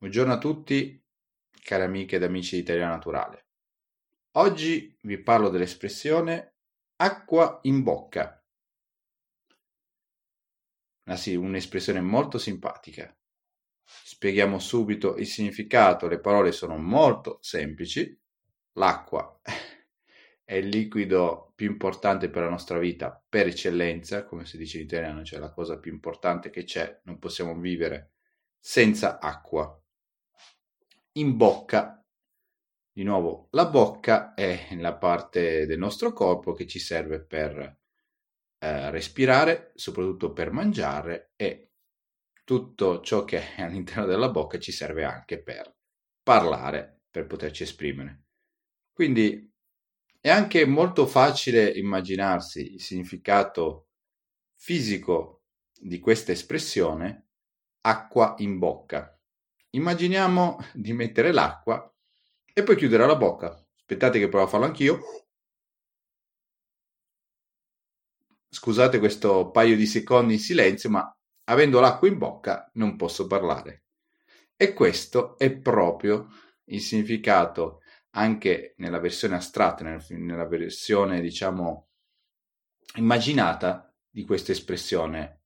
Buongiorno a tutti, cari amiche ed amici di Italia Naturale. Oggi vi parlo dell'espressione acqua in bocca. Ah sì, un'espressione molto simpatica. Spieghiamo subito il significato, le parole sono molto semplici. L'acqua è il liquido più importante per la nostra vita, per eccellenza, come si dice in italiano, cioè la cosa più importante che c'è, non possiamo vivere senza acqua in bocca. Di nuovo, la bocca è la parte del nostro corpo che ci serve per eh, respirare, soprattutto per mangiare e tutto ciò che è all'interno della bocca ci serve anche per parlare, per poterci esprimere. Quindi è anche molto facile immaginarsi il significato fisico di questa espressione acqua in bocca. Immaginiamo di mettere l'acqua e poi chiudere la bocca. Aspettate che provo a farlo anch'io. Scusate questo paio di secondi in silenzio, ma avendo l'acqua in bocca non posso parlare. E questo è proprio il significato anche nella versione astratta, nella versione diciamo immaginata di questa espressione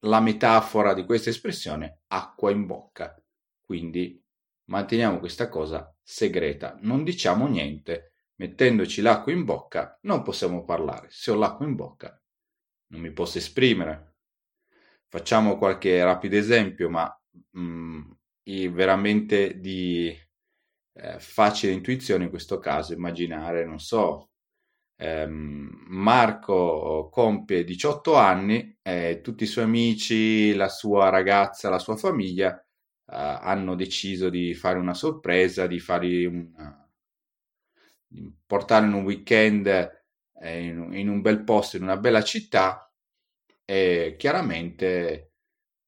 la metafora di questa espressione acqua in bocca. Quindi manteniamo questa cosa segreta, non diciamo niente. Mettendoci l'acqua in bocca non possiamo parlare. Se ho l'acqua in bocca non mi posso esprimere. Facciamo qualche rapido esempio, ma mh, mm, veramente di eh, facile intuizione in questo caso. Immaginare, non so, ehm, Marco compie 18 anni e tutti i suoi amici, la sua ragazza, la sua famiglia eh, hanno deciso di fare una sorpresa, di fare una, di portare in un weekend eh, in, in un bel posto, in una bella città e chiaramente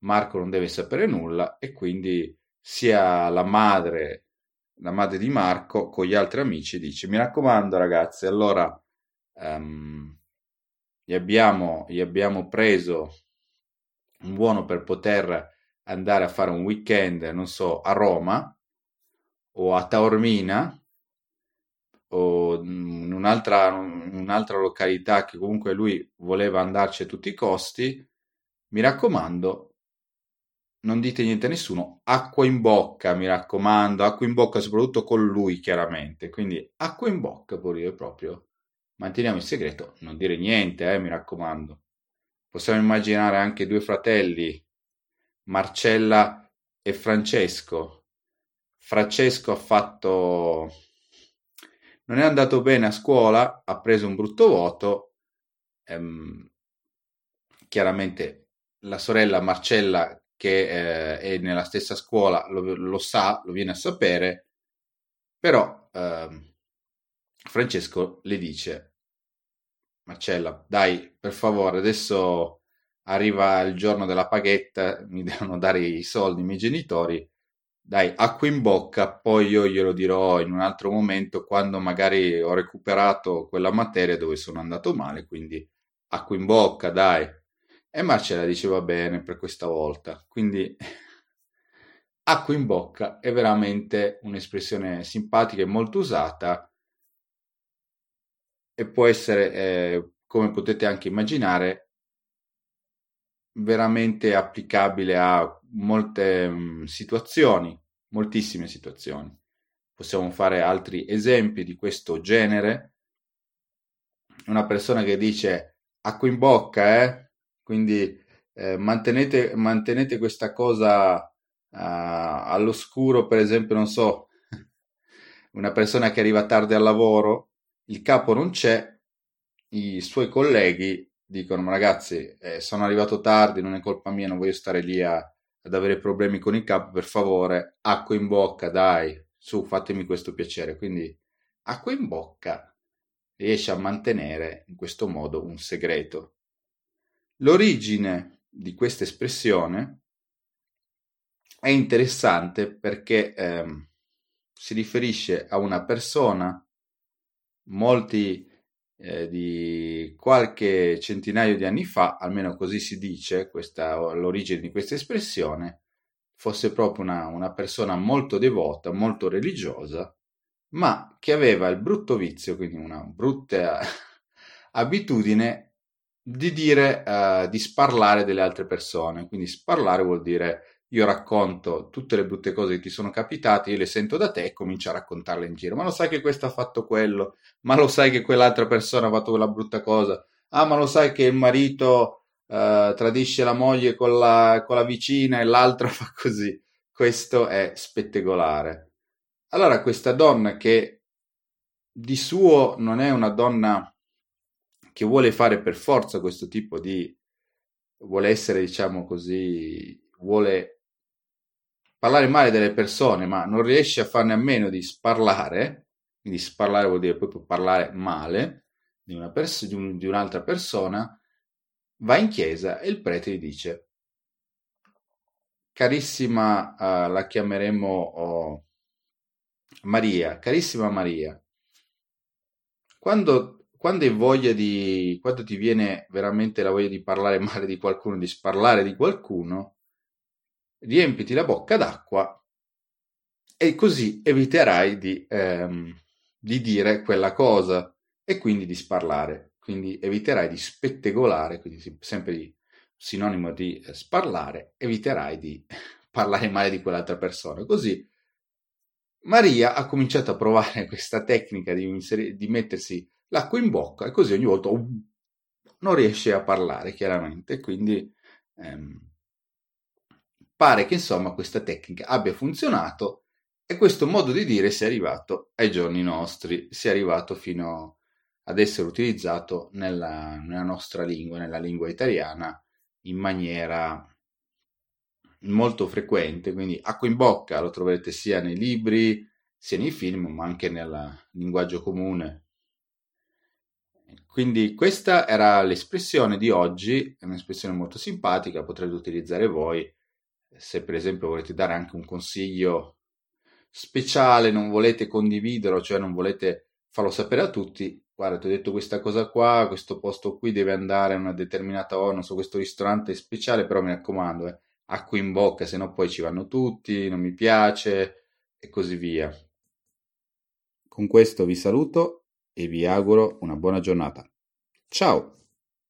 Marco non deve sapere nulla e quindi sia la madre la madre di Marco con gli altri amici dice mi raccomando ragazzi allora um, gli, abbiamo, gli abbiamo preso un buono per poter andare a fare un weekend, non so, a Roma o a Taormina o in un'altra, in un'altra località che comunque lui voleva andarci a tutti i costi, mi raccomando, non dite niente a nessuno, acqua in bocca, mi raccomando, acqua in bocca soprattutto con lui chiaramente, quindi acqua in bocca pure proprio Manteniamo il segreto, non dire niente, eh, mi raccomando. Possiamo immaginare anche due fratelli, Marcella e Francesco. Francesco ha fatto... non è andato bene a scuola, ha preso un brutto voto. Ehm, chiaramente la sorella Marcella, che eh, è nella stessa scuola, lo, lo, sa, lo viene a sapere, però... Eh, Francesco le dice: Marcella, dai, per favore, adesso arriva il giorno della paghetta, mi devono dare i soldi i miei genitori. Dai, acqua in bocca, poi io glielo dirò in un altro momento quando magari ho recuperato quella materia dove sono andato male, quindi acqua in bocca, dai. E Marcella diceva bene per questa volta. Quindi acqua in bocca è veramente un'espressione simpatica e molto usata e può essere, eh, come potete anche immaginare, veramente applicabile a molte mh, mm, situazioni, moltissime situazioni. Possiamo fare altri esempi di questo genere. Una persona che dice acqua in bocca, eh? quindi eh, mantenete, mantenete questa cosa uh, all'oscuro, per esempio, non so, una persona che arriva tardi al lavoro il capo non c'è, i suoi colleghi dicono ragazzi eh, sono arrivato tardi, non è colpa mia, non voglio stare lì a, ad avere problemi con il capo, per favore, acqua in bocca, dai, su, fatemi questo piacere. Quindi acqua in bocca riesce a mantenere in questo modo un segreto. L'origine di questa espressione è interessante perché ehm, si riferisce a una persona molti eh, di qualche centinaio di anni fa, almeno così si dice, questa, l'origine di questa espressione, fosse proprio una, una persona molto devota, molto religiosa, ma che aveva il brutto vizio, quindi una brutta abitudine di dire, uh, di sparlare delle altre persone. Quindi sparlare vuol dire io racconto tutte le brutte cose che ti sono capitate, io le sento da te e comincio a raccontarle in giro. Ma lo sai che questo ha fatto quello? Ma lo sai che quell'altra persona ha fatto quella brutta cosa? Ah, ma lo sai che il marito uh, tradisce la moglie con la, con la vicina e l'altro fa così? Questo è spettacolare. Allora, questa donna che di suo non è una donna che vuole fare per forza questo tipo di vuole essere, diciamo così, vuole parlare male delle persone, ma non riesce a farne a meno di sparlare, quindi sparlare vuol dire proprio parlare male di, una pers- di, un, di un'altra persona, va in chiesa e il prete gli dice, carissima, uh, la chiameremo oh, Maria, carissima Maria, quando, quando hai voglia di, quando ti viene veramente la voglia di parlare male di qualcuno, di sparlare di qualcuno, riempiti la bocca d'acqua e così eviterai di, ehm, di dire quella cosa e quindi di sparlare. Quindi eviterai di spettegolare, quindi sempre di, sinonimo di eh, sparlare, eviterai di parlare male di quell'altra persona. Così Maria ha cominciato a provare questa tecnica di, inser- di mettersi l'acqua in bocca e così ogni volta uh, non riesce a parlare chiaramente. Quindi ehm, pare che insomma questa tecnica abbia funzionato e questo modo di dire sia arrivato ai giorni nostri, sia arrivato fino ad essere utilizzato nella, nella nostra lingua, nella lingua italiana, in maniera molto frequente, quindi acqua in bocca lo troverete sia nei libri, sia nei film, ma anche nel linguaggio comune. Quindi questa era l'espressione di oggi, è un'espressione molto simpatica, potrete utilizzare voi se per esempio volete dare anche un consiglio speciale, non volete condividerlo, cioè non volete farlo sapere a tutti, guarda, ti ho detto questa cosa qua, questo posto qui deve andare a una determinata ora, non so, questo ristorante speciale, però mi raccomando, eh, acqua in bocca, se no poi ci vanno tutti, non mi piace e così via. Con questo vi saluto e vi auguro una buona giornata. Ciao!